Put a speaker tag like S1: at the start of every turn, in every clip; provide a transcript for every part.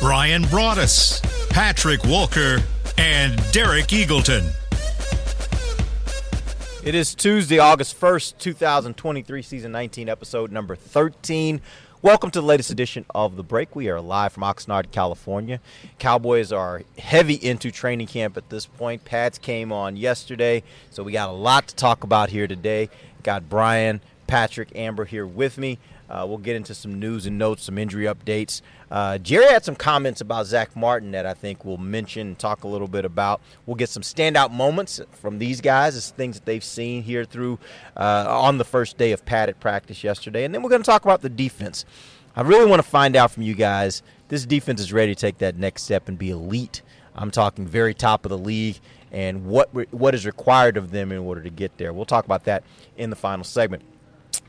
S1: Bryan Broaddus, Patrick Walker, and Derek Eagleton.
S2: It is Tuesday, August 1st, 2023, season 19, episode number 13. Welcome to the latest edition of The Break. We are live from Oxnard, California. Cowboys are heavy into training camp at this point. Pads came on yesterday, so we got a lot to talk about here today. Got Brian, Patrick, Amber here with me. Uh, we'll get into some news and notes, some injury updates. Uh, Jerry had some comments about Zack Martin that I think we'll mention and talk a little bit about. We'll get some standout moments from these guys, as things that they've seen here through uh, on the first day of padded practice yesterday. And then we're going to talk about the defense. I really want to find out from you guys this defense is ready to take that next step and be elite. I'm talking very top of the league and what what is required of them in order to get there. We'll talk about that in the final segment.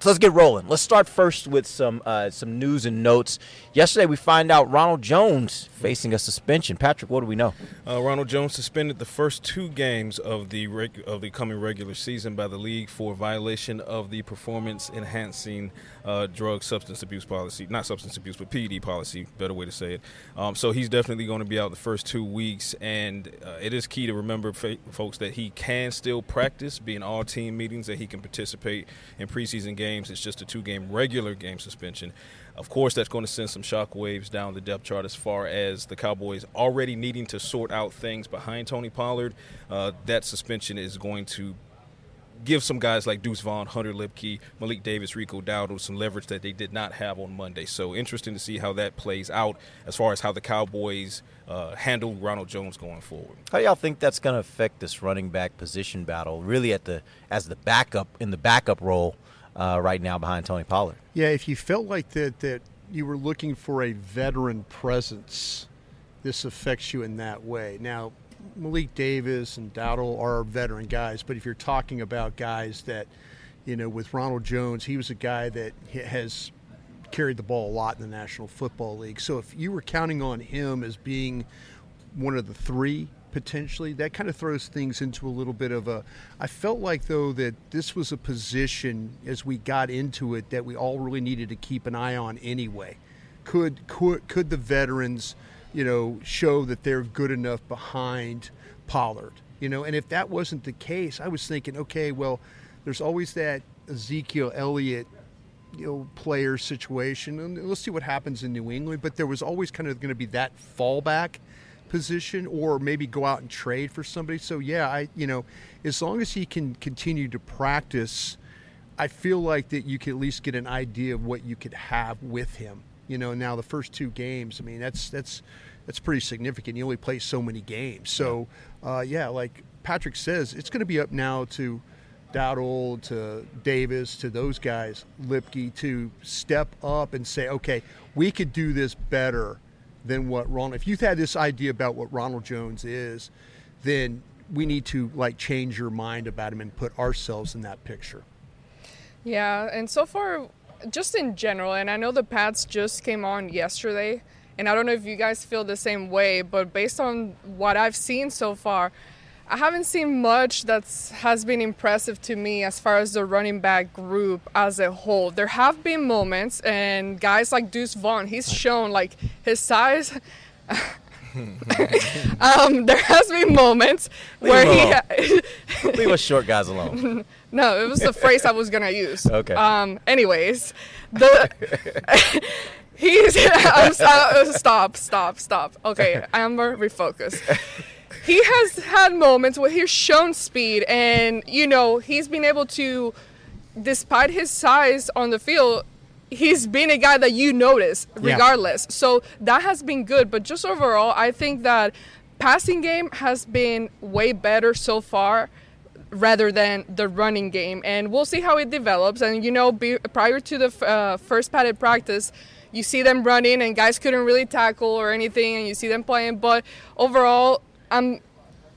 S2: So let's get rolling. Let's start first with some uh, some news and notes. Yesterday, we find out Ronald Jones facing a suspension. Patrick, what do we know?
S3: Uh, Ronald Jones suspended the first two games of the reg- of the coming regular season by the league for violation of the performance enhancing uh, drug substance abuse policy, not substance abuse, but PED policy. Better way to say it. Um, so he's definitely going to be out the first two weeks, and uh, it is key to remember, folks, that he can still practice, be in all team meetings, that he can participate in preseason games games. It's just a two game regular game suspension. Of course, that's going to send some shockwaves down the depth chart as far as the Cowboys already needing to sort out things behind Tony Pollard. Uh, that suspension is going to give some guys like Deuce Vaughn, Hunter Luepke, Malik Davis, Rico Dowdle some leverage that they did not have on Monday. So interesting to see how that plays out as far as how the Cowboys uh, handle Ronald Jones going forward.
S2: How y'all think that's going to affect this running back position battle? Really, at the as the backup in the backup role uh, right now behind Tony Pollard.
S4: Yeah, if you felt like that that you were looking for a veteran presence, this affects you in that way. Now, Malik Davis and Dowdle are veteran guys, but if you're talking about guys that, you know, with Ronald Jones, he was a guy that has carried the ball a lot in the National Football League. So if you were counting on him as being one of the three potentially. That kind of throws things into a little bit of a. I felt like though that this was a position as we got into it that we all really needed to keep an eye on anyway. Could could could the veterans, you know, show that they're good enough behind Pollard? You know, and if that wasn't the case, I was thinking, okay, well, there's always that Ezekiel Elliott you know player situation and let's see what happens in New England but there was always kind of going to be that fallback position or maybe go out and trade for somebody. So yeah, I you know, as long as he can continue to practice, I feel like that you can at least get an idea of what you could have with him. You know, now the first two games, I mean, that's that's that's pretty significant. You only play so many games. So uh, yeah, like Patrick says, it's going to be up now to Dowdle, to Davis, to those guys, Luepke, to step up and say, okay, we could do this better than what Ronald. If you've had this idea about what Ronald Jones is, then we need to like change your mind about him and put ourselves in that picture.
S5: Yeah, and so far, just in general, and I know the pads just came on yesterday, and I don't know if you guys feel the same way, but based on what I've seen so far, I haven't seen much that has been impressive to me as far as the running back group as a whole. There have been moments, and guys like Deuce Vaughn, he's shown like his size. um, there has been moments
S2: Leave
S5: where
S2: he leave us short guys alone.
S5: no, it was the phrase I was gonna use.
S2: Okay.
S5: Um. Anyways, the he's I'm, stop, stop, stop. Okay, Amber, refocus he has had moments where he's shown speed and you know he's been able to despite his size on the field he's been a guy that you notice regardless yeah. so that has been good but just overall i think that passing game has been way better so far rather than the running game and we'll see how it develops and you know be, prior to the uh, first padded practice you see them running and guys couldn't really tackle or anything, and you see them playing. But overall, I'm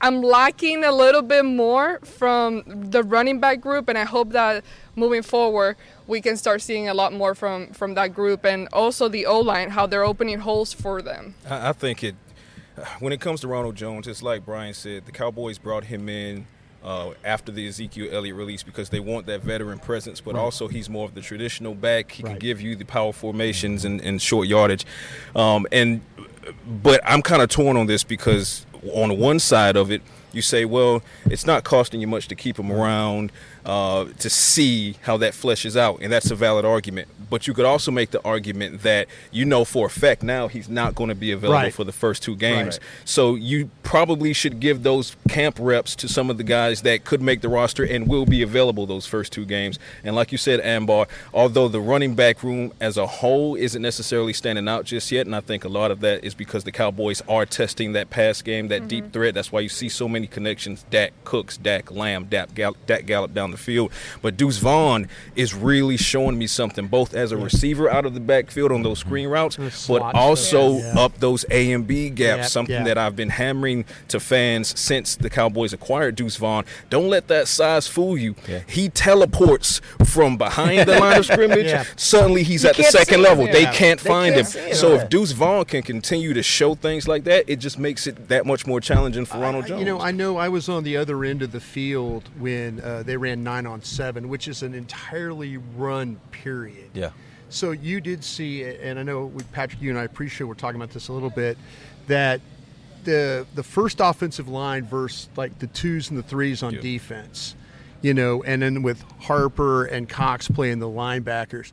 S5: I'm lacking a little bit more from the running back group, and I hope that moving forward we can start seeing a lot more from from that group, and also the O line, how they're opening holes for them.
S3: I, I think it. When it comes to Ronald Jones, it's like Brian said. The Cowboys brought him in uh, after the Ezekiel Elliott release because they want that veteran presence, but also he's more of the traditional back. He can give you the power formations and, and short yardage. Um, and but I'm kind of torn on this because on one side of it, you say, well, it's not costing you much to keep him around uh, to see how that fleshes out, and that's a valid argument. But you could also make the argument that you know for a fact now he's not going to be available
S4: Right.
S3: for the first two games.
S4: Right.
S3: So you probably should give those camp reps to some of the guys that could make the roster and will be available those first two games. And like you said, Ambar, although the running back room as a whole isn't necessarily standing out just yet, and I think a lot of that is because the Cowboys are testing that pass game, that deep threat. That's why you see so many connections: Dak Cooks, Dak Lamb, Dak, Gall- Dak Gallup down the field. But Deuce Vaughn is really showing me something, both as a receiver out of the backfield on those screen routes, but also
S4: stuff.
S3: up those A and B gaps.
S4: Yep,
S3: something
S4: yeah.
S3: that I've been hammering to fans since the Cowboys acquired Deuce Vaughn. Don't let that size fool you. He teleports from behind the line of scrimmage.
S4: Yeah.
S3: Suddenly he's at the second
S2: see him.
S3: level. They can't
S2: They
S3: find
S2: can't
S3: him. So if Deuce Vaughn can continue to show things like that, it just makes it that much more challenging for Ronald
S4: I-
S3: Jones.
S4: You know, I know I was on the other end of the field when uh, they ran nine on seven, which is an entirely run period.
S2: Yeah.
S4: So you did see, and I know with Patrick, you and I appreciate we're talking about this a little bit, that the the first offensive line versus like the twos and the threes on defense, you know, and then with Harper and Cox playing the linebackers,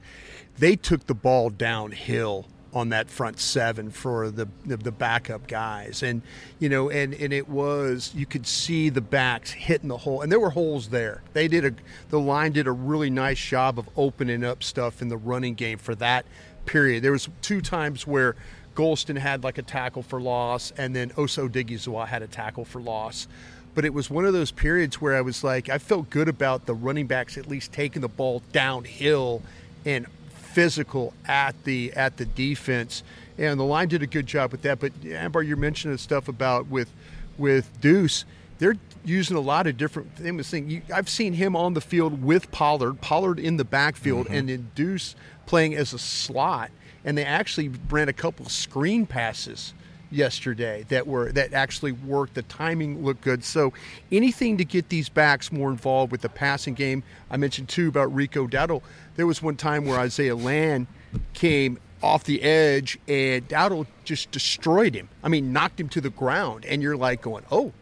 S4: they took the ball downhill on that front seven for the the, backup guys, and you know, and and it was you could see the backs hitting the hole, and there were holes there. They did a the line did a really nice job of opening up stuff in the running game for that period. There was two times where Golston had like a tackle for loss, and then Osa Odighizuwa had a tackle for loss. But it was one of those periods where I was like, I felt good about the running backs at least taking the ball downhill and physical at the at the defense, and the line did a good job with that. But Ambar, you're mentioning stuff about with with Deuce. They're using a lot of different things. I've seen him on the field with Pollard, Pollard in the backfield, mm-hmm. and then Deuce playing as a slot. And they actually ran a couple of screen passes yesterday that were that actually worked. The timing looked good. So anything to get these backs more involved with the passing game. I mentioned too about Rico Dowdle. There was one time where Isaiah Land came off the edge and Dowdle just destroyed him. I mean, knocked him to the ground, and you're like going, oh.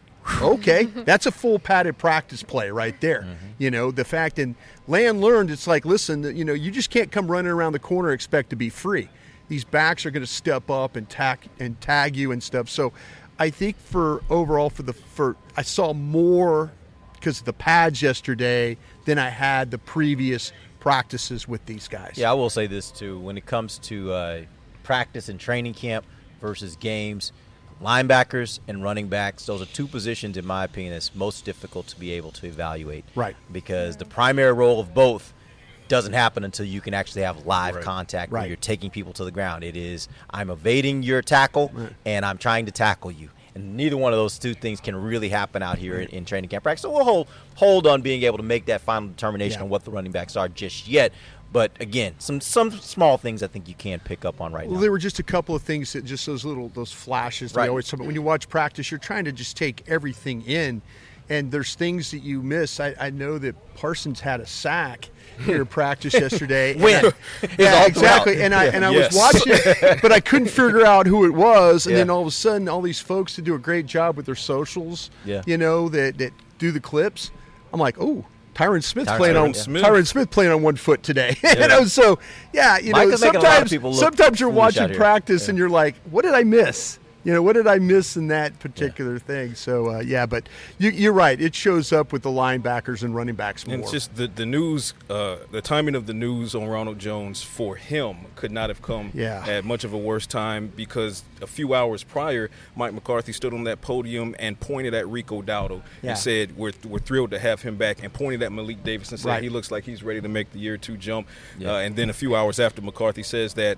S4: Okay, that's a full padded practice play right there. Mm-hmm. You know, the fact and Land learned it's like, listen, you know, you just can't come running around the corner expect to be free these backs are going to step up and tag and tag you and stuff. So I think for overall for the for I saw more because of the pads yesterday than I had the previous practices with these guys.
S2: Yeah, I will say this too. When it comes to uh, practice and training camp versus games, linebackers and running backs, those are two positions, in my opinion, that's most difficult to be able to evaluate.
S4: Right.
S2: Because the primary role of both doesn't happen until you can actually have live
S3: Right.
S2: contact where
S4: Right.
S2: you're taking people to the ground. It is I'm evading your tackle and I'm trying to tackle you. And neither one of those two things can really happen out here in, in training camp practice. So we'll hold hold on being able to make that final determination
S4: Yeah.
S2: on what the running backs are just yet. But again, some some small things I think you can pick up on right
S4: Well,
S2: now.
S4: there were just a couple of things that just those little those flashes.
S2: Right.
S4: always when you watch practice, you're trying to just take everything in, and there's things that you miss. I, I know that Parsons had a sack here practice yesterday. and
S2: When?
S4: I- yeah, exactly.
S2: throughout.
S4: And I and I
S3: Yes.
S4: was watching, but I couldn't figure out who it was. And
S2: Yeah.
S4: then all of a sudden, all these folks that do a great job with their socials,
S2: Yeah.
S4: you know, that that do the clips. I'm like, oh. Tyron Smith
S2: Tyron
S4: playing on
S3: Smith.
S4: Tyron Smith playing on one foot today. you know, so yeah, you
S2: Mike
S4: know,
S2: is making a lot of
S4: sometimes sometimes you're watching practice
S2: Yeah.
S4: and you're like, what did I miss? You know, what did I miss in that particular thing? So uh, yeah, but you, you're right. It shows up with the linebackers and running backs more.
S3: And it's just the the news, uh, the timing of the news on Ronald Jones for him could not have come
S4: Yeah.
S3: at much of a worse time because a few hours prior, Mike McCarthy stood on that podium and pointed at Rico Dowdle
S4: Yeah.
S3: and said, "We're we're thrilled to have him back," and pointed at Malik Davis and said,
S4: Right.
S3: "He looks like he's ready to make the year two jump."
S2: Yeah.
S3: Uh, and then a few hours after, McCarthy says that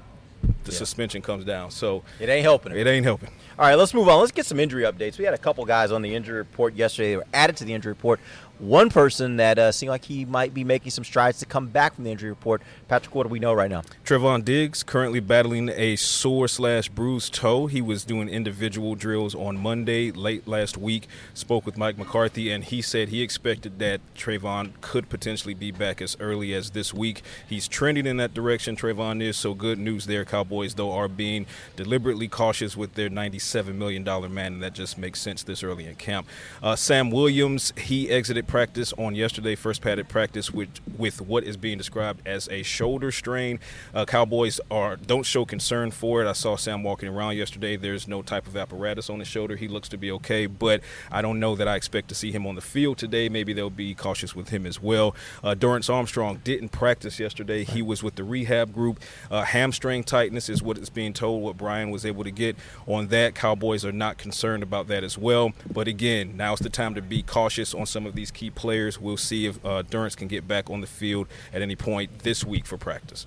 S3: the
S2: Yeah.
S3: suspension comes down. So
S2: It ain't helping. him.
S3: it ain't helping.
S2: All right, let's move on. Let's get some injury updates. We had a couple guys on the injury report yesterday. They were added to the injury report. One person that uh, seemed like he might be making some strides to come back from the injury report. Patrick, what do we know right now?
S3: Trevon Diggs currently battling a sore slash bruised toe. He was doing individual drills on Monday late last week. Spoke with Mike McCarthy, and he said he expected that Trevon could potentially be back as early as this week. He's trending in that direction. Trevon is so good news there. Cowboys though are being deliberately cautious with their ninety-seven million dollar man, and that just makes sense this early in camp. Uh, Sam Williams he exited practice on yesterday, first padded practice with with what is being described as a shoulder strain. Uh, Cowboys are don't show concern for it. I saw Sam walking around yesterday. There's no type of apparatus on his shoulder. He looks to be okay, but I don't know that I expect to see him on the field today. Maybe they'll be cautious with him as well. Uh, Dorance Armstrong didn't practice yesterday. He was with the rehab group. Uh, hamstring tightness is what is being told. What Brian was able to get on that. Cowboys are not concerned about that as well. But again, now now's the time to be cautious on some of these key players. We'll see if uh, Dorance can get back on the field at any point this week for practice.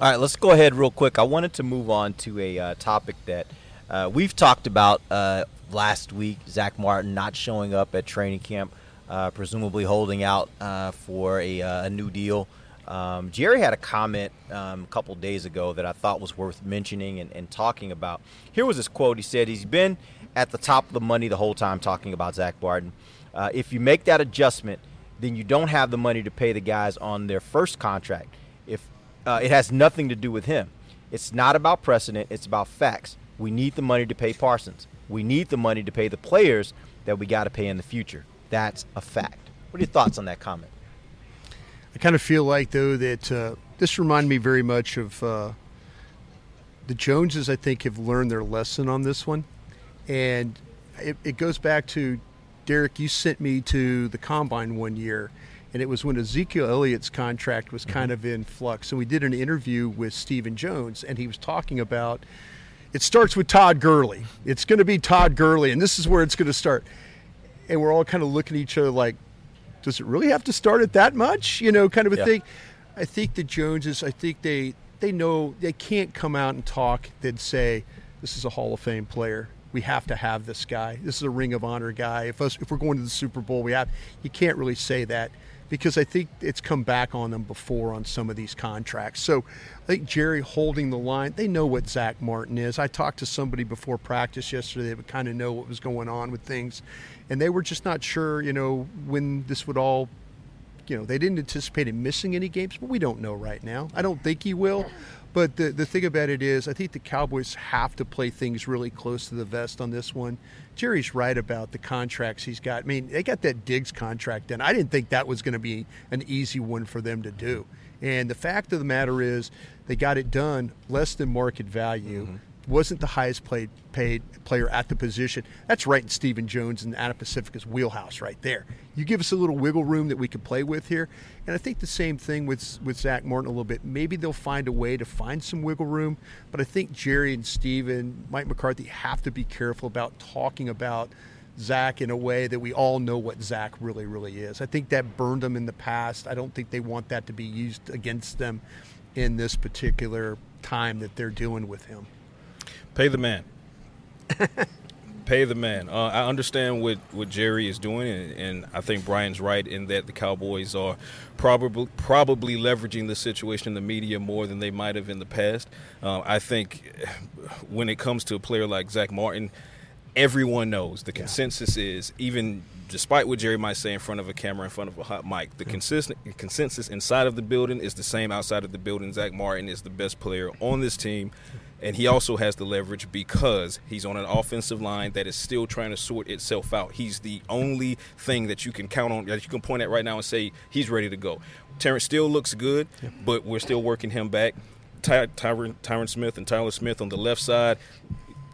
S2: All right, let's go ahead real quick. I wanted to move on to a uh, topic that uh, we've talked about uh, last week. Zack Martin not showing up at training camp, uh, presumably holding out uh, for a, uh, a new deal. Um, Jerry had a comment um, a couple days ago that I thought was worth mentioning and, and talking about. Here was his quote. He said he's been at the top of the money the whole time talking about Zack Martin. Uh, if you make that adjustment, then you don't have the money to pay the guys on their first contract. If uh, it has nothing to do with him. It's not about precedent, it's about facts. We need the money to pay Parsons. We need the money to pay the players that we got to pay in the future. That's a fact. What are your thoughts on that comment?
S4: I kind of feel like though that uh, this reminded me very much of uh, the Joneses. I think have learned their lesson on this one, and it, it goes back to Derek. You sent me to the combine one year, and it was when Ezekiel Elliott's contract was kind mm-hmm. of in flux. And we did an interview with Stephen Jones, and he was talking about. It starts with Todd Gurley. It's going to be Todd Gurley, and this is where it's going to start. And we're all kind of looking at each other like, does it really have to start at that much? You know, kind of a
S2: Yeah.
S4: thing. I think the Joneses, I think they they know they can't come out and talk and say this is a Hall of Fame player. We have to have this guy. This is a Ring of Honor guy. If us if we're going to the Super Bowl, we have. You can't really say that because I think it's come back on them before on some of these contracts. So I think Jerry holding the line. They know what Zack Martin is. I talked to somebody before practice yesterday that would kind of know what was going on with things, and they were just not sure, you know, when this would all you know, they didn't anticipate him missing any games, but we don't know right now. I don't think he will. But the, the thing about it is, I think the Cowboys have to play things really close to the vest on this one. Jerry's right about the contracts he's got. I mean, they got that Diggs contract done. I didn't think that was going to be an easy one for them to do. And the fact of the matter is, they got it done less than market value. Mm-hmm. Wasn't the highest played paid player at the position. That's right in Stephen Jones and Adam Prasifka's wheelhouse right there. You give us a little wiggle room that we can play with here. And I think the same thing with with Zack Martin a little bit. Maybe they'll find a way to find some wiggle room. But I think Jerry and Stephen, Mike McCarthy have to be careful about talking about Zack in a way that we all know what Zack really, really is. I think that burned them in the past. I don't think they want that to be used against them in this particular time that they're doing with him.
S3: Pay the man. Pay the man. Uh, I understand what, what Jerry is doing, and, and I think Brian's right in that the Cowboys are probably probably leveraging the situation in the media more than they might have in the past. Uh, I think when it comes to a player like Zack Martin, everyone knows the consensus is even despite what Jerry might say in front of a camera, in front of a hot mic, the consistent consensus inside of the building is the same outside of the building. Zack Martin is the best player on this team. And he also has the leverage because he's on an offensive line that is still trying to sort itself out. He's the only thing that you can count on, that you can point at right now and say he's ready to go. Terrence still looks good, but we're still working him back. Ty, Tyron, Tyron Smith and Tyler Smith on the left side.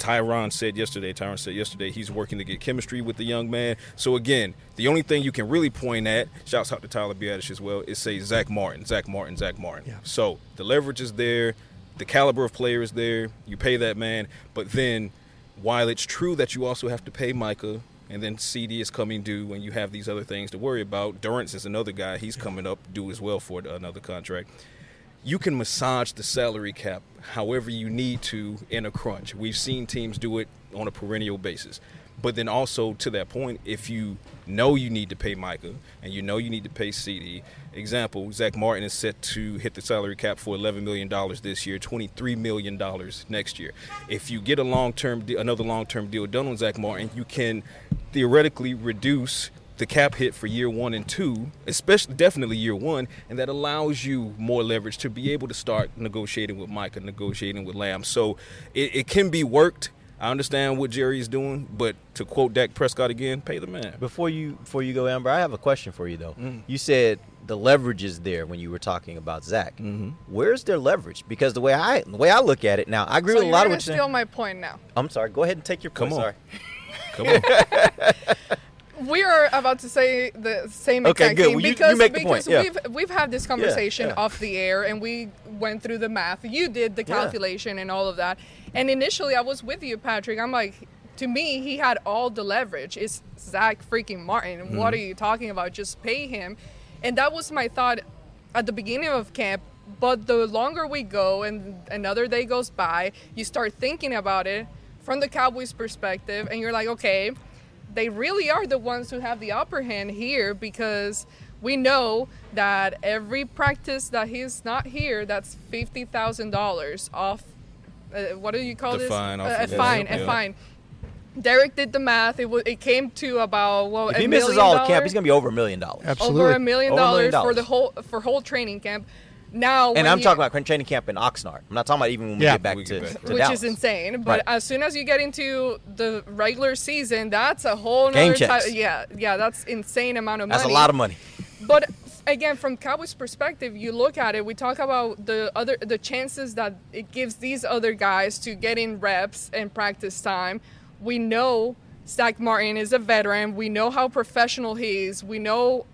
S3: Tyron said yesterday, Tyron said yesterday, he's working to get chemistry with the young man. So again, the only thing you can really point at, shouts out to Tyler Biadasz as well, is say Zack Martin, Zack Martin, Zack Martin.
S4: Yeah.
S3: So the leverage is there, the caliber of player is there. You pay that man, but then while it's true that you also have to pay Micah. And then CD is coming due, and you have these other things to worry about. Dorance is another guy; he's coming up due as well for another contract you can massage the salary cap however you need to in a crunch. We've seen teams do it on a perennial basis. But then also to that point, if you know you need to pay Micah and you know you need to pay CD, example, Zack Martin is set to hit the salary cap for $11 million this year, $23 million next year. If you get a long-term, de- another long-term deal done on Zack Martin, you can theoretically reduce the cap hit for year one and two, especially definitely year one, and that allows you more leverage to be able to start negotiating with Micah, negotiating with Lamb. So it, it can be worked. I understand what Jerry's doing, but to quote Dak Prescott again, pay the man.
S2: Before you before you go, Amber, I have a question for you though.
S3: Mm.
S2: You said the leverage is there when you were talking about Zack.
S3: Mm-hmm.
S2: Where's their leverage? Because the way I the way I look at it now, I agree
S5: So
S2: with a lot of what you're
S5: steal
S2: saying.
S5: my point now.
S2: I'm sorry. Go ahead and take your
S3: Come
S2: point.
S3: on.
S2: Sorry.
S3: Come on.
S5: We are about to say the same
S2: Okay,
S5: exact
S2: good.
S5: thing
S2: Well, you-
S5: because,
S2: make the point,
S5: because
S2: yeah.
S5: we've we've had this conversation
S2: yeah.
S5: off the air and we went through the math. You did the
S2: Yeah.
S5: calculation and all of that. And initially, I was with you, Patrick. I'm like, to me, he had all the leverage. It's Zack freaking Martin.
S2: Mm-hmm.
S5: What are you talking about? Just pay him. And that was my thought at the beginning of camp. But the longer we go and another day goes by, you start thinking about it from the Cowboys' perspective, and you're like, okay, they really are the ones who have the upper hand here because we know that every practice that he's not here, that's fifty thousand dollars off. Uh, what do you call
S3: The
S5: this?
S3: fine,
S5: Uh,
S3: off
S5: a
S3: of the-
S5: fine,
S3: yeah.
S5: fine. Derek did the math. It w- it came to about well,
S2: If he misses all the camp, he's gonna be over a million dollars.
S4: Absolutely.
S5: over a million
S2: Over a million
S5: dollars for the whole for whole training camp. Now,
S2: And I'm
S5: you-
S2: talking about training camp in Oxnard. I'm not talking about even when we
S4: Yeah.
S2: get back
S3: We
S2: to,
S3: get back.
S2: to
S5: which
S2: Dallas.
S5: is insane. But
S2: Right.
S5: as soon as you get into the regular season, that's a whole
S2: Game
S5: nother type. Yeah, yeah, that's insane amount of money.
S2: That's a lot of money.
S5: But again, from Cowboys' perspective, you look at it. We talk about the other the chances that it gives these other guys to get in reps and practice time. We know Zack Martin is a veteran. We know how professional he is. We know w-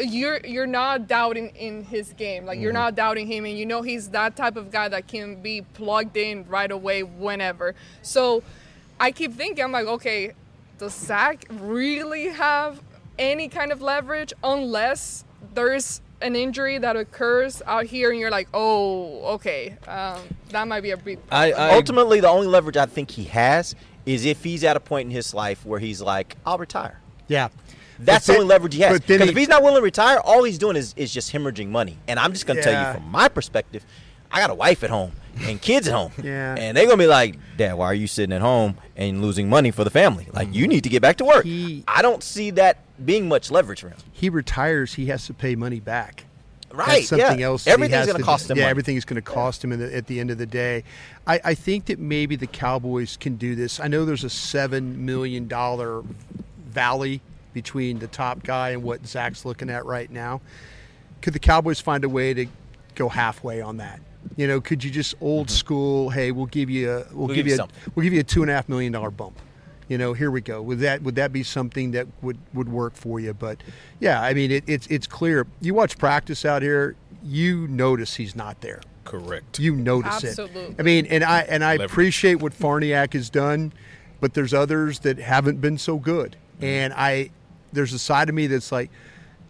S5: you're you're not doubting in his game. Like you're not doubting him, and you know he's that type of guy that can be plugged in right away whenever. So I keep thinking, I'm like, okay, does Zack really have any kind of leverage unless there's an injury that occurs out here and you're like, oh, okay, um, that might be a big.
S3: I, I
S2: Ultimately, the only leverage I think he has is if he's at a point in his life where he's like, I'll retire.
S4: Yeah.
S2: That's
S4: But
S2: the only leverage he has. Because if he's not willing to retire, all he's doing is, is just hemorrhaging money. And I'm just going to tell you from my perspective, I got a wife at home and kids at home.
S4: Yeah.
S2: And they're going to be like, Dad, why are you sitting at home and losing money for the family? Like, you mm. need to get back to work.
S4: He-
S2: I don't see that being much leverage for him.
S4: He retires, he has to pay money back.
S2: Right.
S4: That's something
S2: yeah.
S4: else.
S2: Everything's going to cost him
S4: Yeah,
S2: money.
S4: everything is going to cost him the, at the end of the day. I, I think that maybe the Cowboys can do this. I know there's a seven million dollar valley between the top guy and what Zack's looking at right now. Could the Cowboys find a way to go halfway on that? You know, could you just old mm-hmm. school? Hey, we'll give you a we'll, give,
S2: give you
S4: you a,
S2: something.
S4: we'll give you a two and a half million dollar bump. You know, here we go. Would that would that be something that would, would work for you? But yeah, I mean, it, it's it's clear. You watch practice out here, you notice he's not there.
S3: correct.
S4: You notice
S5: Absolutely.
S4: it. I mean, and I and I
S3: Leverage.
S4: appreciate what Farniok has done, but there's others that haven't been so good. Mm-hmm. And I there's a side of me that's like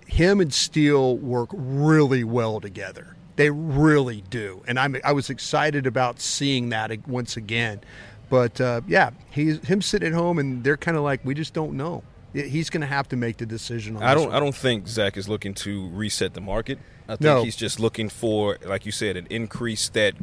S4: him and Steele work really well together. They really do, and I'm I was excited about seeing that once again. But uh, yeah, he's him sitting at home, and they're kind of like, we just don't know. He's going to have to make the decision. on
S3: I don't.
S4: one.
S3: I don't think Zack is looking to reset the market. I think
S4: No.
S3: he's just looking for, like you said, an increase that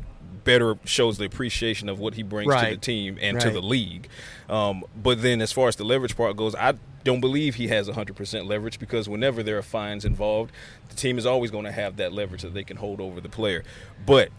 S3: better shows the appreciation of what he brings to the team and to the league. Um, but then, as far as the leverage part goes, I don't believe he has 100% leverage because whenever there are fines involved, the team is always going to have that leverage that they can hold over the player. But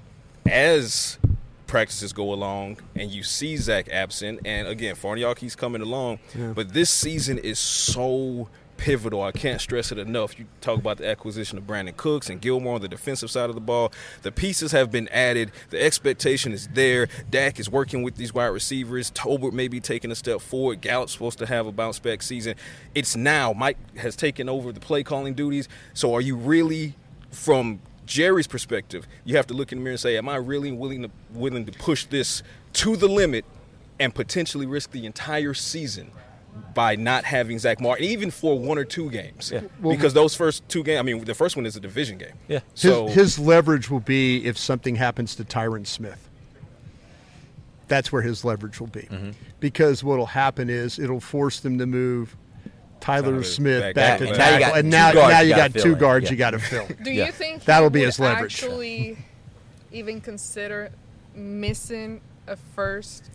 S3: as practices go along and you see Zack absent, and again, Farniok, he's coming along, but this season is so pivotal. I can't stress it enough. You talk about the acquisition of Brandin Cooks and Gilmore on the defensive side of the ball. The pieces have been added. The expectation is there. Dak is working with these wide receivers. Tolbert may be taking a step forward. Gallup's supposed to have a bounce back season. It's now. Mike has taken over the play calling duties. So are you really from Jerry's perspective, you have to look in the mirror and say, "Am I really willing to willing to push this to the limit and potentially risk the entire season by not having Zack Martin, even for one or two games, because those first two games. I mean, the first one is a division game.
S2: Yeah.
S4: His,
S3: So
S4: his leverage will be if something happens to Tyron Smith. That's where his leverage will be.
S3: Mm-hmm.
S4: Because what will happen is it'll force them to move Tyler
S3: Tyler
S4: Smith
S3: back
S4: back,
S3: to
S4: to
S3: back.
S2: Now
S4: tackle, and now, now
S2: you
S4: you
S2: gotta
S4: got two guards
S2: Yeah.
S4: you got to fill.
S5: Do
S2: Yeah.
S5: you think
S4: That'll be his leverage.
S5: Actually, even consider missing a first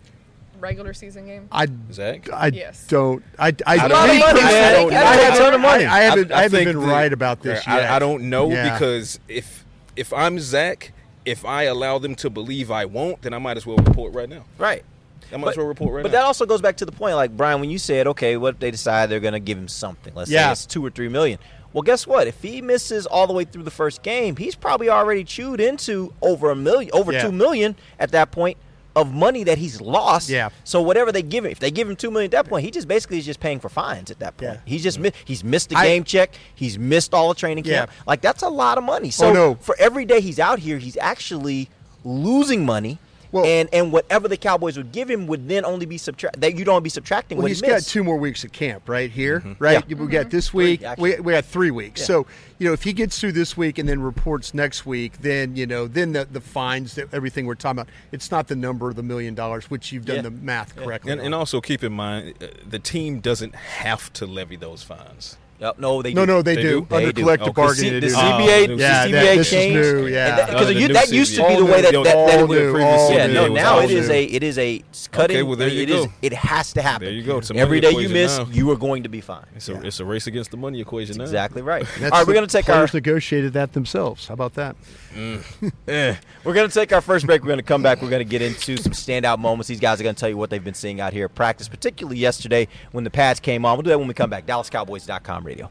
S5: regular season game?
S4: I,
S3: Zack?
S4: I
S5: Yes.
S4: don't. I, I,
S3: I
S2: don't
S4: me
S2: think-
S4: personally,
S2: I think- I think a ton of money.
S4: I, I haven't, I, haven't
S3: think
S4: been
S3: the-
S4: right about this
S3: I,
S4: yet.
S3: I don't know
S4: Yeah.
S3: because if if I'm Zack, if I allow them to believe I won't, then I might as well report right now.
S2: Right.
S3: I might as well report right now.
S2: but
S3: now.
S2: that also goes back to the point, like Brian, when you said, okay, what if they decide they're going to give him something? Let's say it's two or three million. Well, guess what? If he misses all the way through the first game, he's probably already chewed into over a million, over
S4: Yeah.
S2: two million at that point of money that he's lost.
S4: Yeah.
S2: So whatever they give him, if they give him two million at that point, he just basically is just paying for fines at that point.
S4: Yeah.
S2: He's just he's missed the
S4: I-
S2: game check. He's missed all the training camp.
S4: Yeah.
S2: Like that's a lot of money. Oh, so
S4: Oh, no.
S2: for every day he's out here, he's actually losing money.
S4: Well-
S2: and and whatever the Cowboys would give him would then only be subtract that you'd only be subtracting
S4: Well,
S2: what
S4: he's
S2: he
S4: got two more weeks of camp right here, right?
S2: Yeah.
S4: We got this week.
S2: actually.
S4: we, we got three weeks.
S2: Yeah.
S4: So you know, if he gets through this week and then reports next week, then you know, then the, the fines, that everything we're talking about, it's not the number of the million dollars, which you've done
S2: Yeah.
S4: the math correctly.
S3: and, and also keep in mind, uh, the team doesn't have to levy those fines.
S2: Yep, no, they
S4: no,
S2: do.
S4: no, they,
S3: They
S4: do,
S3: do?
S4: under
S2: They do.
S4: collective
S3: Oh, 'cause
S4: bargaining.
S2: C- the. CBA,
S3: Oh, ah,
S2: the
S4: yeah,
S2: CBA
S4: that- this is new, yeah.
S2: And that- because
S3: the
S2: you-
S3: new
S2: that used to be
S3: CBA.
S2: the way that,
S3: All
S2: that, that
S4: new,
S2: it would.
S4: all
S3: previous
S2: Yeah, no.
S3: was
S2: Now it is
S3: new.
S2: a it is a cutting.
S3: Okay, well, there you
S2: it is-
S3: go.
S2: it has to happen.
S3: There you go. It's a money
S2: Every day you miss,
S3: now.
S2: you are going to be fined.
S3: It's a, it's a race against the money equation now.
S2: Exactly right.
S4: That's
S2: All right, we're going to take our
S4: players negotiated that themselves. How about that?
S2: Eh. We're going to take our first break. We're going to come back. We're going to get into some standout moments. These guys are going to tell you what they've been seeing out here at practice, particularly yesterday when the pads came on. We'll do that when we come back. DallasCowboys.com radio.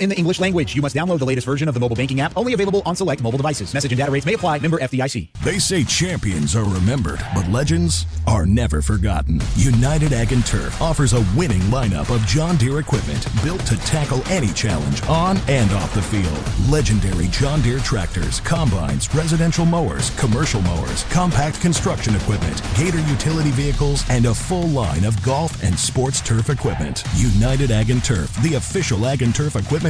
S6: in the English language. You must download the latest version of the mobile banking app, only available on select mobile devices. Message and data rates may apply. Member FDIC.
S7: They say champions are remembered, but legends are never forgotten. United Ag and Turf offers a winning lineup of John Deere equipment built to tackle any challenge on and off the field. Legendary John Deere tractors, combines, residential mowers, commercial mowers, compact construction equipment, Gator utility vehicles, and a full line of golf and sports turf equipment. United Ag and Turf, the official Ag and Turf equipment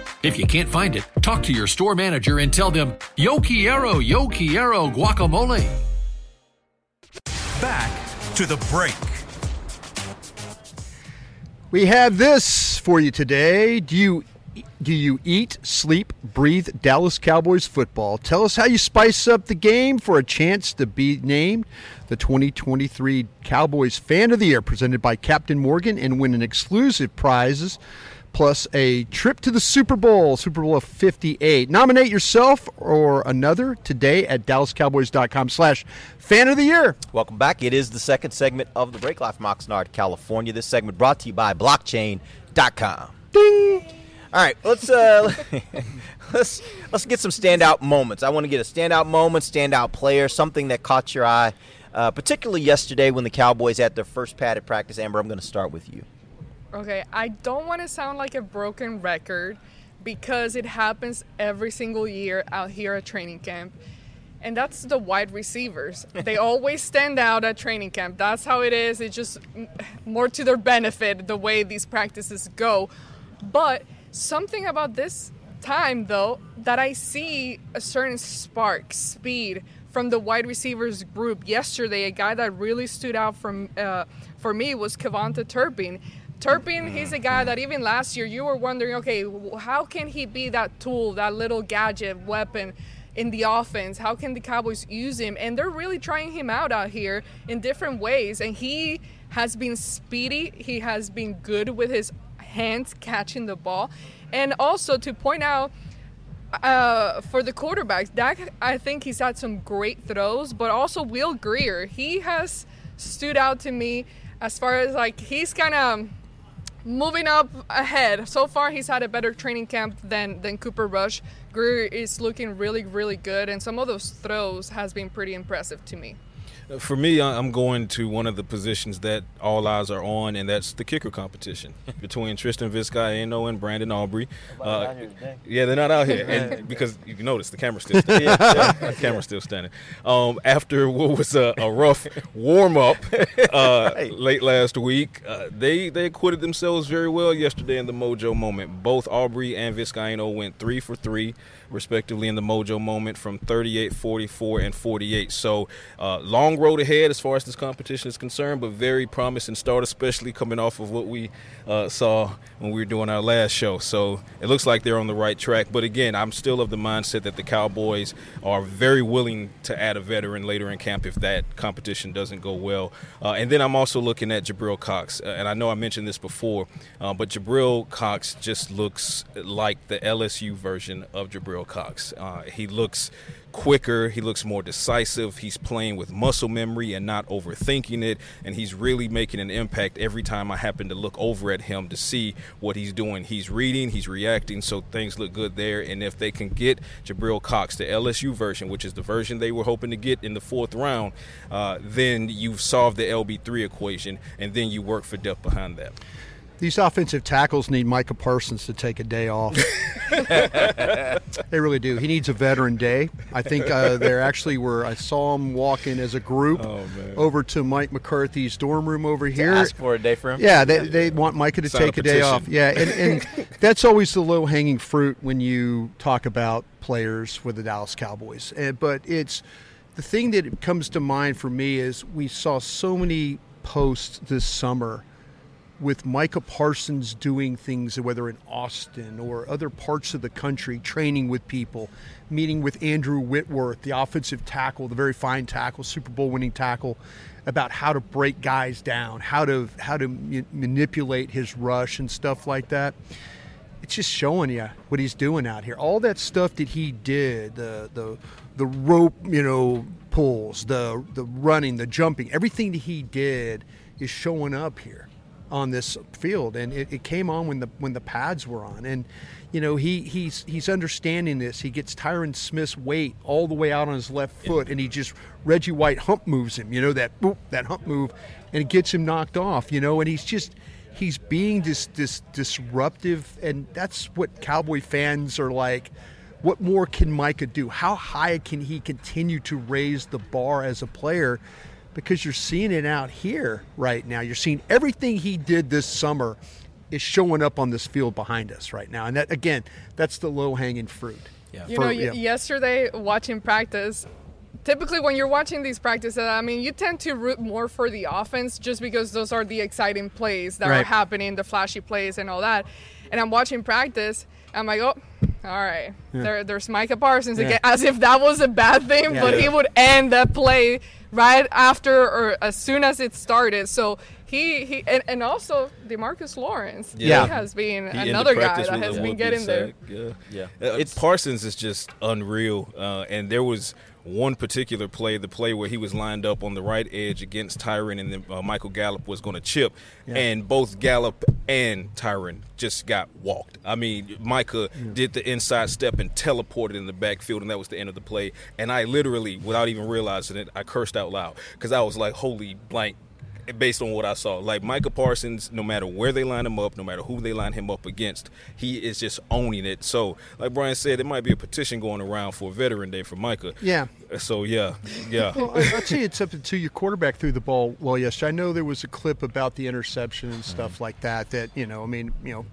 S8: If you can't find it, talk to your store manager and tell them, Yo Quiero, Yo Quiero guacamole.
S1: Back to the break.
S4: We have this for you today. Do you do you eat, sleep, breathe Dallas Cowboys football? Tell us how you spice up the game for a chance to be named the 2023 Cowboys Fan of the Year presented by Captain Morgan and win an exclusive prizes plus a trip to the Super Bowl, Super Bowl of 58. Nominate yourself or another today at dallascowboys.com slash fan of the year.
S2: Welcome back. It is the second segment of the Break Life from Oxnard, California. This segment brought to you by blockchain.com.
S4: Ding!
S2: All right, let's uh, let's let's get some standout moments. I want to get a standout moment, standout player, something that caught your eye, uh, particularly yesterday when the Cowboys had their first padded practice. Amber, I'm going to start with you.
S5: Okay, I don't want to sound like a broken record because it happens every single year out here at training camp. And that's the wide receivers. they always stand out at training camp. That's how it is. It's just more to their benefit the way these practices go. But something about this time, though, that I see a certain spark, speed from the wide receivers group. Yesterday, a guy that really stood out from uh, for me was KaVontae Turpin. Turpin, he's a guy that even last year you were wondering, okay, how can he be that tool, that little gadget weapon in the offense? How can the Cowboys use him? And they're really trying him out out here in different ways. And he has been speedy. He has been good with his hands catching the ball. And also to point out, uh, for the quarterbacks, Dak, I think he's had some great throws, but also Will Grier, he has stood out to me as far as like he's kind of moving up ahead. So far, he's had a better training camp than than Cooper Rush. Grier is looking really, really good, and some of those throws has been pretty impressive to me.
S3: For me, I'm going to one of the positions that all eyes are on, and that's the kicker competition between Tristan Vizcaino and Brandon Aubrey. Uh, yeah, they're not out here, and because you notice the camera's still standing. yeah, the camera's still standing. Um, after what was a, a rough warm up uh, late last week, uh, they they acquitted themselves very well yesterday in the Mojo moment. Both Aubrey and Vizcaino went three for three respectively in the Mojo moment from 38, 44, and 48. So uh, long road ahead as far as this competition is concerned, but very promising start, especially coming off of what we uh, saw when we were doing our last show. So it looks like they're on the right track. But again, I'm still of the mindset that the Cowboys are very willing to add a veteran later in camp if that competition doesn't go well. Uh, and then I'm also looking at Jabril Cox. Uh, and I know I mentioned this before, uh, but Jabril Cox just looks like the LSU version of Jabril Cox. Uh, he looks quicker, he looks more decisive, he's playing with muscle memory and not overthinking it, and he's really making an impact every time I happen to look over at him to see what he's doing. He's reading, he's reacting, so things look good there. And if they can get Jabril Cox, the LSU version, which is the version they were hoping to get in the fourth round, uh, then you've solved the LB3 equation, and then you work for depth behind that.
S4: These offensive tackles need Micah Parsons to take a day off. they really do. He needs a veteran day. I think uh, there actually were. I saw him walking as a group
S3: Oh,
S4: over to Mike McCarthy's dorm room over here.
S2: ask for a day for him?
S4: Yeah, they, they want Micah to
S3: Sign
S4: take a day off. Yeah, and, and that's always the low hanging fruit when you talk about players for the Dallas Cowboys. Uh, but it's the thing that comes to mind for me is we saw so many posts this summer with Micah Parsons doing things, whether in Austin or other parts of the country, training with people, meeting with Andrew Whitworth, the offensive tackle, the very fine tackle, Super Bowl winning tackle, about how to break guys down, how to how to ma- manipulate his rush and stuff like that. It's just showing you what he's doing out here. All that stuff that he did, the the the rope, you know, pulls, the the running, the jumping, everything that he did is showing up here on this field and it, it came on when the when the pads were on. And you know he he's he's understanding this. He gets Tyron Smith's weight all the way out on his left foot and he just Reggie White hump moves him you know that boop, that hump move and it gets him knocked off you know and he's just he's being this this disruptive and that's what cowboy fans are like. What more can Micah do? How high can he continue to raise the bar as a player because you're seeing it out here right now. You're seeing everything he did this summer is showing up on this field behind us right now. And that again, that's the low hanging fruit. Yeah.
S5: You know, y- yesterday watching practice, typically when you're watching these practices, I mean, you tend to root more for the offense just because those are the exciting plays that are happening, the flashy plays and all that. And I'm watching practice, I'm like, oh, all right,
S4: Yeah.
S5: there, there's Micah Parsons
S4: Yeah.
S5: again, as if that was a bad thing,
S4: Yeah.
S5: but he would end that play right after or as soon as it started. So he he and, and also Demarcus Lawrence.
S3: Yeah.
S5: he has been
S3: He
S5: another guy that has been getting
S3: pick
S5: there.
S3: Yeah,
S2: Yeah.
S3: Uh,
S2: It's-
S3: Parsons is just unreal, uh, and there was one particular play, the play where he was lined up on the right edge against Tyron, and then uh, Michael Gallup was going to chip,
S4: Yeah.
S3: and both Gallup and Tyron just got walked. I mean, Micah did the inside step and teleported in the backfield, and that was the end of the play. And I literally, without even realizing it, I cursed out loud because I was like, "Holy blank!" Based on what I saw. Like Micah Parsons, no matter where they line him up, no matter who they line him up against, he is just owning it. So, like Brian said, there might be a petition going around for Veteran Day for Micah.
S4: Yeah.
S3: So yeah, yeah.
S4: Well, I- I'd say it's up to your quarterback threw the ball well yesterday. I know there was a clip about the interception and stuff mm-hmm. like that. That you know, I mean, you know,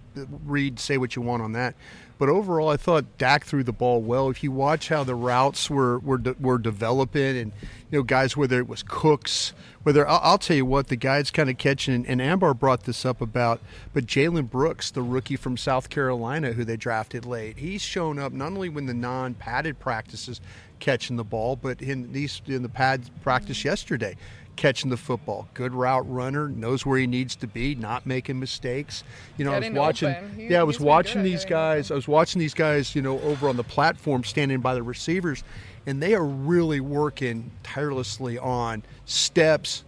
S4: read say what you want on that, but overall, I thought Dak threw the ball well. If you watch how the routes were were de- were developing, and you know, guys whether it was Cooks, whether I'll, I'll tell you what the guys kind of catching, and, and Ambar brought this up about, but Jalen Brooks, the rookie from South Carolina who they drafted late, he's shown up not only when the non-padded practices catching the ball, but in these in the pad practice yesterday, catching the football. Good route runner, knows where he needs to be, not making mistakes. You know,
S5: Getting
S4: I was watching.
S5: He-
S4: yeah, I was watching these
S5: getting
S4: guys. I was watching these guys. You know, over on the platform, standing by the receivers, and they are really working tirelessly on steps.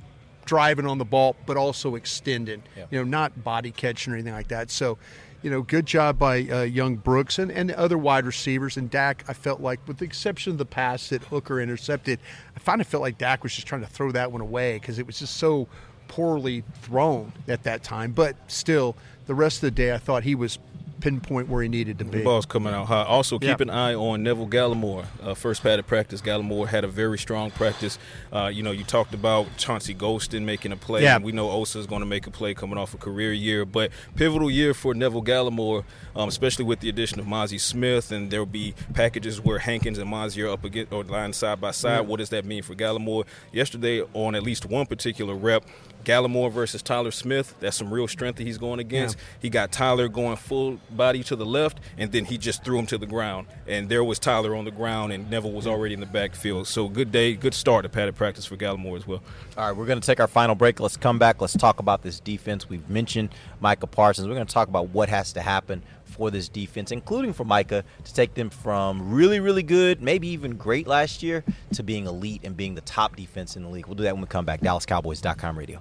S4: Driving on the ball, but also extending, you know, not body catching or anything like that. So, you know, good job by uh, young Brooks and, and the other wide receivers. And Dak, I felt like, with the exception of the pass that Hooker intercepted, I kind of felt like Dak was just trying to throw that one away because it was just so poorly thrown at that time. But still, the rest of the day, I thought he was pinpoint where he needed to
S3: The
S4: be.
S3: ball's coming out hot. Also,
S4: Yeah.
S3: keep an eye on Neville Gallimore. Uh, first of practice, Gallimore had a very strong practice. Uh, you know, you talked about Chauncey Golston making a play.
S4: Yeah.
S3: And we know Osa is going to make a play coming off a career year, but pivotal year for Neville Gallimore, um, especially with the addition of Mazi Smith. And there will be packages where Hankins and Mozzie are up against or lying side by side.
S4: Yeah.
S3: What does that mean for Gallimore? Yesterday, on at least one particular rep, Gallimore versus Tyler Smith. That's some real strength that he's going against. He got Tyler going full body to the left, and then he just threw him to the ground. And there was Tyler on the ground, and Neville was hmm. already in the backfield. So good day, good start to padded practice for Gallimore as well.
S2: All right, we're going to take our final break. Let's come back. Let's talk about this defense. We've mentioned Micah Parsons. We're going to talk about what has to happen for this defense, including for Micah, to take them from really, really good, maybe even great last year, to being elite and being the top defense in the league. We'll do that when we come back. DallasCowboys.com radio.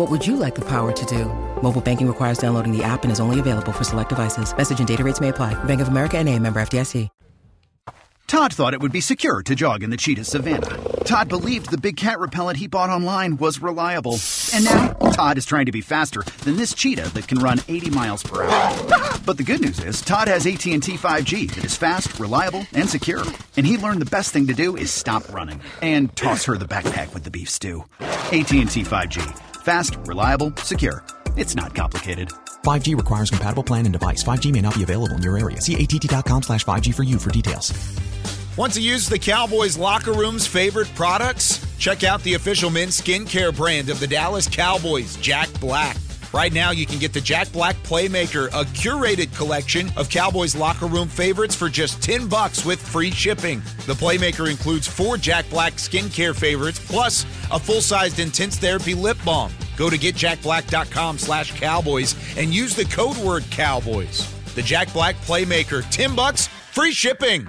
S9: What would you like the power to do? Mobile banking requires downloading the app and is only available for select devices. Message and data rates may apply. Bank of America and a member FDIC.
S10: Todd thought it would be secure to jog in the cheetah savannah. Todd believed the big cat repellent he bought online was reliable. And now, Todd is trying to be faster than this cheetah that can run 80 miles per hour. But the good news is, Todd has AT&T 5G that is fast, reliable, and secure. And he learned the best thing to do is stop running and toss her the backpack with the beef stew. AT&T 5G. Fast, reliable, secure. It's not complicated.
S11: 5G requires compatible plan and device. 5G may not be available in your area. See att.com slash 5G for you for details.
S12: Want to use the Cowboys locker room's favorite products? Check out the official men's skincare brand of the Dallas Cowboys, Jack Black. Right now, you can get the Jack Black Playmaker, a curated collection of Cowboys locker room favorites for just 10 bucks with free shipping. The Playmaker includes four Jack Black skincare favorites plus a full-sized intense therapy lip balm. Go to getjackblack.com slash cowboys and use the code word cowboys. The Jack Black Playmaker, 10 bucks, free shipping.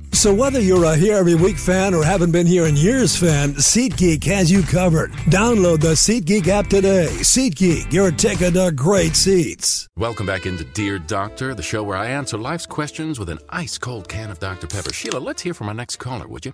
S13: So whether you're a here every week fan or haven't been here in years fan, SeatGeek has you covered. Download the SeatGeek app today. SeatGeek, your ticket to great seats.
S14: Welcome back into Dear Doctor, the show where I answer life's questions with an ice cold can of Dr. Pepper. Sheila, let's hear from our next caller, would you?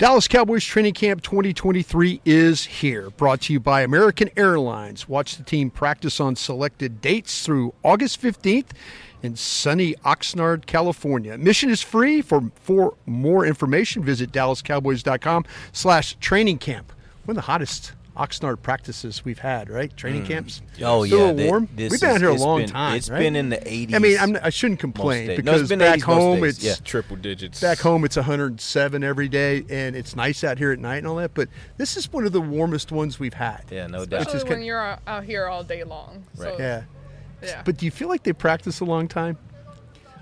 S4: Dallas Cowboys Training Camp 2023 is here. Brought to you by American Airlines. Watch the team practice on selected dates through August 15th in sunny Oxnard, California. Mission is free. For, for more information, visit dallascowboys.com slash training camp. One of the hottest Oxnard practices we've had, right? Training
S2: Mm.
S4: camps.
S2: Oh,
S4: Still
S2: yeah,
S4: a little
S2: they-
S4: warm.
S2: this
S4: We've been out
S2: is-
S4: here a long
S2: been-
S4: time.
S2: it's
S4: right?
S2: been in the 80s
S4: I mean, I'm, I shouldn't
S2: most
S4: complain
S2: days. No,
S4: because
S2: it's been
S4: back
S2: 80s most
S4: home
S2: days,
S4: it's
S2: yeah.
S3: Triple digits.
S4: Back home, it's 107 every day, and it's nice out here at night and all that. But this is one of the warmest ones we've had.
S2: Yeah, no doubt.
S4: is
S5: Especially
S4: kind-
S5: when you're out- out here all day long. So,
S4: yeah.
S5: Yeah.
S4: But do you feel like they practice a long time?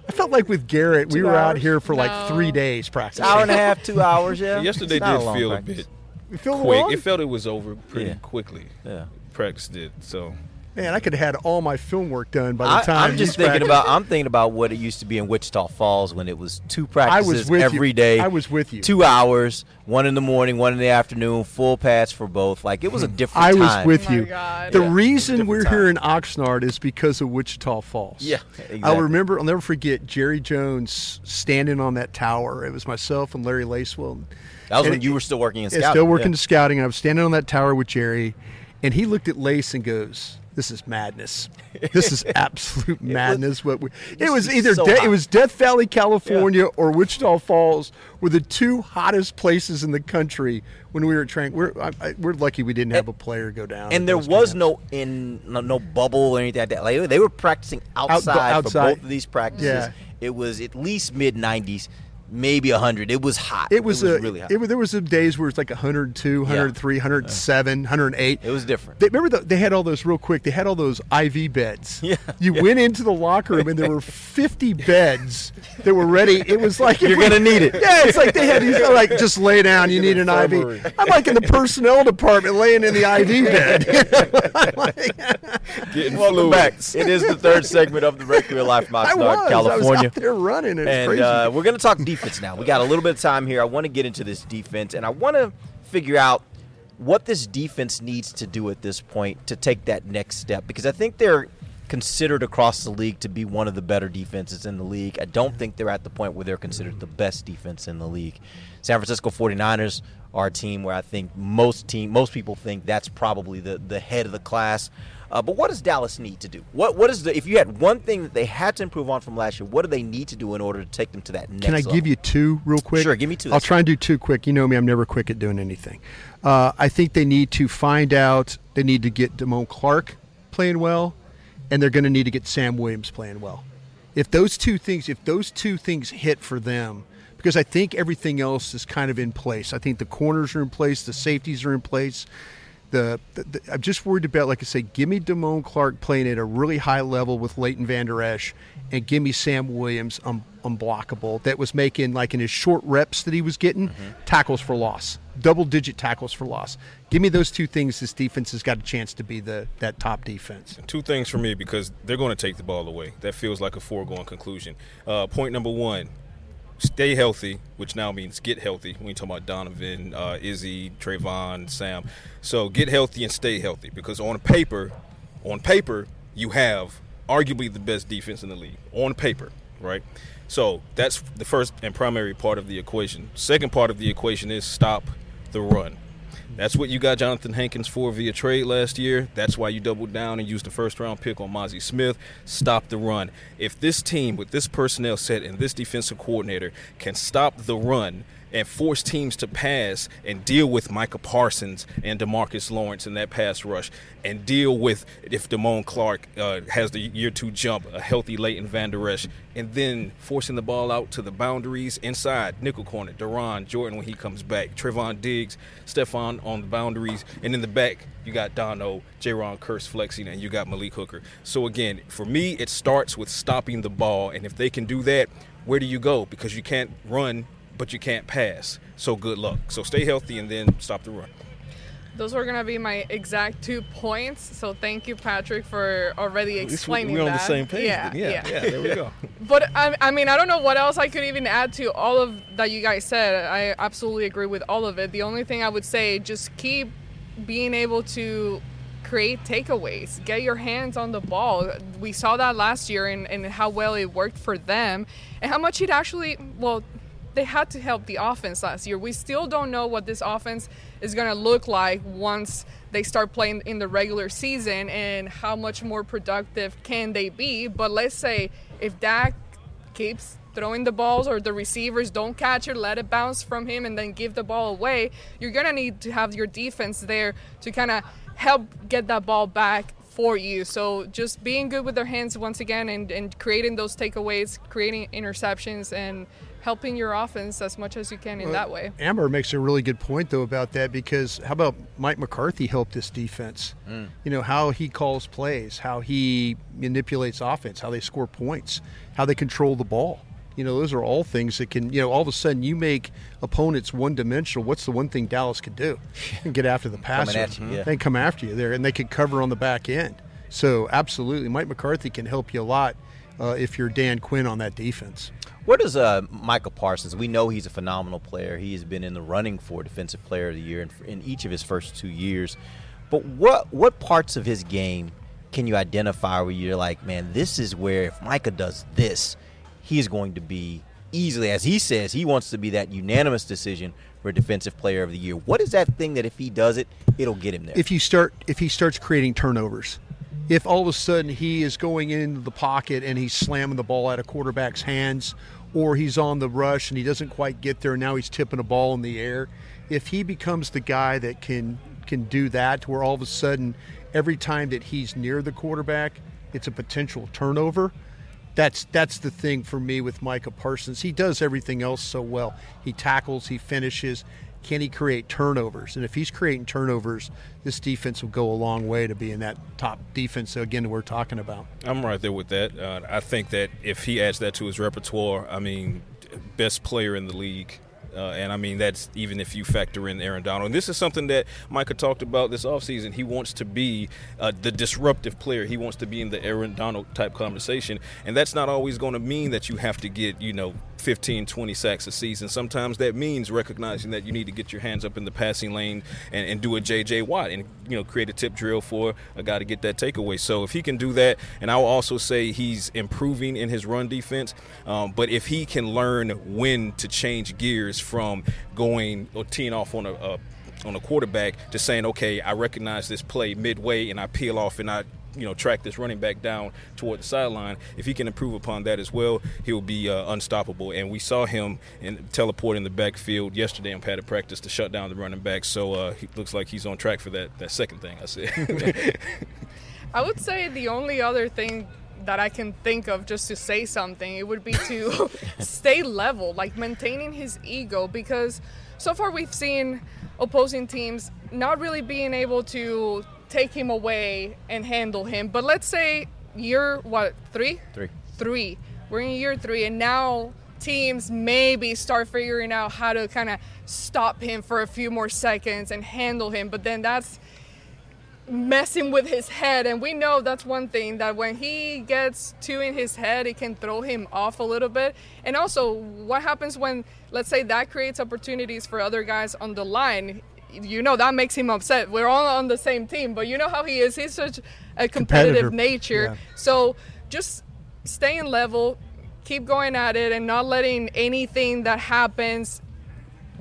S4: I felt like with Garrett, we
S2: Two
S4: were out here for like three days practicing.
S2: Hour and a half, two hours, yeah.
S3: Yesterday did
S2: a
S3: feel
S2: practice.
S3: a bit
S4: You feel
S3: quick. It felt it was over pretty
S2: Yeah.
S3: quickly.
S2: Yeah.
S3: Practice did. So
S4: Man, I could have had all my film work done by the time.
S2: I'm just
S4: these
S2: thinking
S4: practice-
S2: about. I'm thinking about what it used to be in Wichita Falls when it was two
S4: I
S2: practices
S4: was with
S2: every
S4: you.
S2: day.
S4: I was with you.
S2: Two hours, one in the morning, one in the afternoon, full pads for both. Like it was a hmm. different.
S4: I was with
S5: Oh
S4: you.
S5: God.
S4: The
S2: Yeah,
S4: reason we're
S2: time.
S4: here in Oxnard is because of Wichita Falls.
S2: Yeah, exactly.
S4: I'll remember. I'll never forget Jerry Jones standing on that tower. It was myself and Larry Lacewell.
S2: That was
S4: And
S2: when you were still working in scouting.
S4: still working
S2: yeah.
S4: to scouting. And I was standing on that tower with Jerry, and he looked at Lace and goes, "This is madness. This is absolute madness." what we, it was either
S2: so
S4: De- it was Death Valley, California, or Wichita Falls were the two hottest places in the country when we were training. We're I, I, we're lucky we didn't have a player go down.
S2: And there was
S4: camps.
S2: no in no, no bubble or anything like that. Like they were practicing outside,
S4: outside.
S2: for both of these practices.
S4: Yeah.
S2: It was at least mid 90s, maybe 100. It was hot.
S4: It was, a,
S2: really hot.
S4: It, there was some days where it's like 102, 103, 107, 108.
S2: It was different.
S4: They, remember the, they had all those real quick. They had all those IV beds. Yeah. You went into the locker room and there were 50 beds that were ready. It was like
S2: You're gonna need it.
S4: Yeah, it's like they had these like just lay down. You need an
S3: infirmary.
S4: IV. I'm like in the personnel department laying in the IV bed.
S3: getting
S2: Welcome
S3: fluid.
S2: back. It is the third segment of the Break Real Life from
S4: I was.
S2: Oxnard,
S4: I
S2: California.
S4: was out there running. It
S2: and
S4: crazy.
S2: uh, we're going to talk defense now. We got a little bit of time here. I want to get into this defense, and I want to figure out what this defense needs to do at this point to take that next step because I think they're considered across the league to be one of the better defenses in the league. I don't think they're at the point where they're considered the best defense in the league. San Francisco 49ers are a team where I think most team most people think that's probably the the head of the class. Uh, but what does Dallas need to do? What what is the if you had one thing that they had to improve on from last year, what do they need to do in order to take them to that next
S4: Can I
S2: level?
S4: give you two real quick?
S2: Sure, give me two.
S4: I'll try and do two quick. You know me, I'm never quick at doing anything. Uh, I think they need to find out, they need to get Damone Clark playing well, and they're going to need to get Sam Williams playing well. If those two things, if those two things hit for them, because I think everything else is kind of in place. I think the corners are in place, the safeties are in place. The, the, the I'm just worried about, like I say, give me Damone Clark playing at a really high level with Leighton Vander Esch, and give me Sam Williams un, unblockable that was making like in his short reps that he was getting tackles for loss, double digit tackles for loss. Give me those two things. This defense has got a chance to be the that top defense.
S3: Two things for me because they're going to take the ball away. That feels like a foregone conclusion. Uh, point number one stay healthy, which now means get healthy. When you talk about Donovan, uh, Izzy, Trevon, Sam. So get healthy and stay healthy because on paper, on paper, you have arguably the best defense in the league. On paper, right? So that's the first and primary part of the equation. Second part of the equation is stop the run. That's what you got Johnathan Hankins for via trade last year. That's why you doubled down and used the first round pick on Mazi Smith. Stop the run. If this team with this personnel set and this defensive coordinator can stop the run and force teams to pass and deal with Micah Parsons and Demarcus Lawrence in that pass rush and deal with if Damone Clark uh, has the year two jump, a healthy Leighton Vander Esch, and then forcing the ball out to the boundaries inside, nickel corner, DaRon, Jourdan when he comes back, Trevon Diggs, Stephon on the boundaries, and in the back, you got Dono, Jayron Kearse flexing, and you got Malik Hooker. So again, for me, it starts with stopping the ball, and if they can do that, where do you go? Because you can't run but you can't pass. So good luck. So stay healthy and then stop the run.
S5: Those were gonna be my exact two points. So thank you, Patrik, for already
S3: At least we-
S5: explaining
S3: we're on the same page
S5: Yeah,
S3: then. Yeah, yeah, there we go.
S5: But I, I mean, I don't know what else I could even add to all of that you guys said. I absolutely agree with all of it. The only thing I would say, just keep being able to create takeaways. Get your hands on the ball. We saw that last year and, and how well it worked for them and how much it actually, well, they had to help the offense last year. We still don't know what this offense is going to look like once they start playing in the regular season and how much more productive can they be. But let's say if Dak keeps throwing the balls or the receivers don't catch it, let it bounce from him and then give the ball away, you're going to need to have your defense there to kind of help get that ball back for you. So just being good with their hands once again and, and creating those takeaways, creating interceptions and helping your offense as much as you can in
S4: Well,
S5: that way.
S4: Ambar makes a really good point though about that because how about Mike McCarthy helped this defense?
S2: Mm.
S4: You know how he calls plays, how he manipulates offense, how they score points, how they control the ball. You know, those are all things that can, you know, all of a sudden you make opponents one dimensional. What's the one thing Dallas could do? And get after the passer.
S2: at you, yeah.
S4: They come after you there and they could cover on the back end. So absolutely, Mike McCarthy can help you a lot uh, if you're Dan Quinn on that defense.
S2: Where does uh, Michael Parsons? We know he's a phenomenal player. He has been in the running for Defensive Player of the Year in, in each of his first two years. But what what parts of his game can you identify where you're like, man, this is where if Micah does this, he is going to be easily, as he says, he wants to be that unanimous decision for Defensive Player of the Year. What is that thing that if he does it, it'll get him there?
S4: if you start if he starts creating turnovers if all of a sudden he is going into the pocket and he's slamming the ball out of quarterback's hands or he's on the rush and he doesn't quite get there and now he's tipping a ball in the air if he becomes the guy that can can do that where all of a sudden every time that he's near the quarterback it's a potential turnover that's that's the thing for me with Micah Parsons. He does everything else so well. He tackles, he finishes. Can he create turnovers? And if he's creating turnovers, this defense will go a long way to being that top defense again we're talking about.
S3: I'm right there with that. Uh, I think that if he adds that to his repertoire, I mean, best player in the league. Uh, and I mean, that's even if you factor in Aaron Donald. And this is something that Micah talked about this offseason. He wants to be uh, the disruptive player. He wants to be in the Aaron Donald type conversation. And that's not always going to mean that you have to get, you know, 15, 20 sacks a season. Sometimes that means recognizing that you need to get your hands up in the passing lane and, and do a J.J. Watt and, you know, create a tip drill for a guy to get that takeaway. So if he can do that, and I will also say he's improving in his run defense, um, but if he can learn when to change gears from going or teeing off on a, a on a quarterback to saying, okay, I recognize this play midway and I peel off and I you know track this running back down toward the sideline. If he can improve upon that as well, he'll be uh, unstoppable. And we saw him in teleport in the backfield yesterday in padded practice to shut down the running back. So uh, he looks like he's on track for that that second thing I said.
S5: I would say the only other thing that I can think of just to say something, it would be to stay level, like maintaining his ego, because so far we've seen opposing teams not really being able to take him away and handle him. But let's say year what three?
S2: Three.
S5: Three. We're in year three, and now teams maybe start figuring out how to kind of stop him for a few more seconds and handle him. But then that's messing with his head and we know that's one thing that when he gets too in his head it can throw him off a little bit. And also what happens when let's say that creates opportunities for other guys on the line? You know that makes him upset. We're all on the same team but you know how he is. He's such a competitive
S4: Competitor.
S5: nature.
S4: Yeah.
S5: so just staying level keep going at it and not letting anything that happens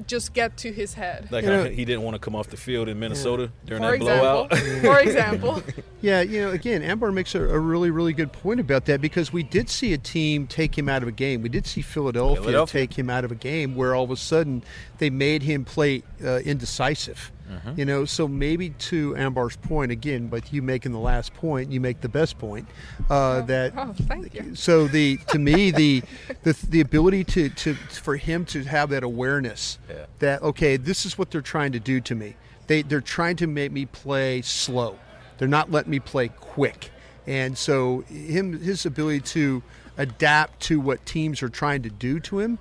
S5: just get to his head
S3: like
S4: You know-
S3: he didn't want to come off the field in Minnesota during
S5: For
S3: that blowout.
S5: example. For example.
S4: Yeah, you know, again, Ambar makes a, a really, really good point about that because we did see a team take him out of a game. We did see Philadelphia,
S2: Philadelphia.
S4: take him out of a game where all of a sudden they made him play uh, indecisive.
S2: Mhm.
S4: You know, so maybe to Ambar's point again, but you making the last point, you make the best point. Uh, that
S5: oh, thank you.
S4: so the to me the the the ability to to for him to have that awareness
S2: Yeah.
S4: that okay this is what they're trying to do to me they they're trying to make me play slow they're not letting me play quick and so him his ability to adapt to what teams are trying to do to him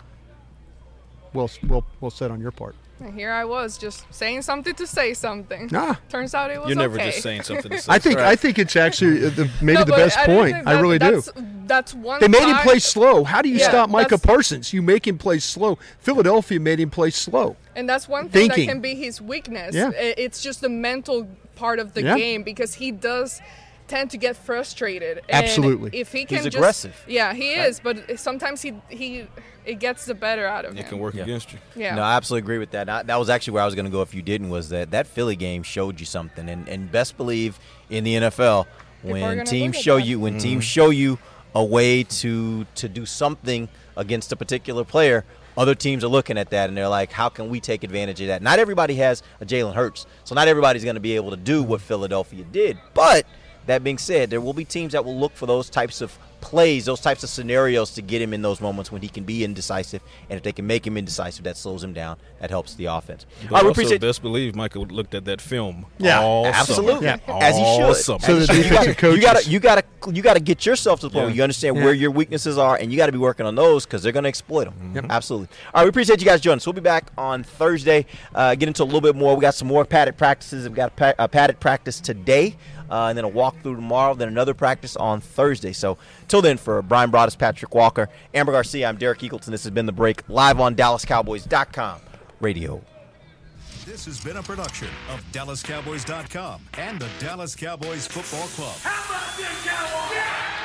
S4: well well well said on your part
S5: And here I was just saying something to say something.
S4: Ah.
S5: Turns out it was
S3: You're never
S5: okay.
S3: just saying something to say.
S4: I think I think it's actually uh, the, maybe
S5: No,
S4: the best
S5: I
S4: point.
S5: think
S4: I
S5: that-
S4: really do.
S5: that's, That's one.
S4: They made him play slow. How do you
S5: Yeah,
S4: stop Micah Parsons? You make him play slow. Philadelphia made him play slow.
S5: And that's one thing
S4: Thinking.
S5: that can be his weakness.
S4: Yeah.
S5: It's just the mental part of the
S4: Yeah.
S5: game because he does tend to get frustrated. And
S4: Absolutely.
S5: If he
S2: He's
S5: can just,
S2: aggressive.
S5: Yeah, he
S2: Right.
S5: is, but sometimes he he it gets the better out of him.
S3: It can work against you.
S5: Yeah.
S2: No, I absolutely agree with that. I, that was actually where I was going to go if you didn't. Was that that Philly game showed you something? And, and best believe in the NFL when teams show
S5: that.
S2: you when
S3: Mm-hmm.
S2: teams show you a way to to do something against a particular player. Other teams are looking at that and they're like, how can we take advantage of that? Not everybody has a Jalen Hurts, so not everybody's going to be able to do what Philadelphia did. But that being said, there will be teams that will look for those types of plays, those types of scenarios to get him in those moments when he can be indecisive. And if they can make him indecisive, that slows him down. That helps the offense.
S3: But
S2: All right, we
S3: also,
S2: appreciate
S3: best believe Michael looked at that film.
S2: Yeah,
S3: all
S2: absolutely,
S3: summer.
S2: as he should.
S3: summer.
S2: As he should. you gotta, you gotta, you gotta, you gotta get yourself to the point
S3: Yeah.
S2: where you understand
S3: Yeah.
S2: where your weaknesses are, and you got to be working on those because they're going to exploit them. Absolutely. All right, we appreciate you guys joining us. We'll be back on Thursday. Uh, get into a little bit more. We got some more padded practices. We've got a, pa- a padded practice today, uh, and then a walkthrough tomorrow. Then another practice on Thursday. So till then, for Bryan Broaddus, Patrik Walker, Ambar Garcia, I'm Derek Eagleton. This has been the break live on DallasCowboys.com radio.
S1: This has been a production of DallasCowboys.com and the Dallas Cowboys Football Club.
S15: How about this, Cowboys?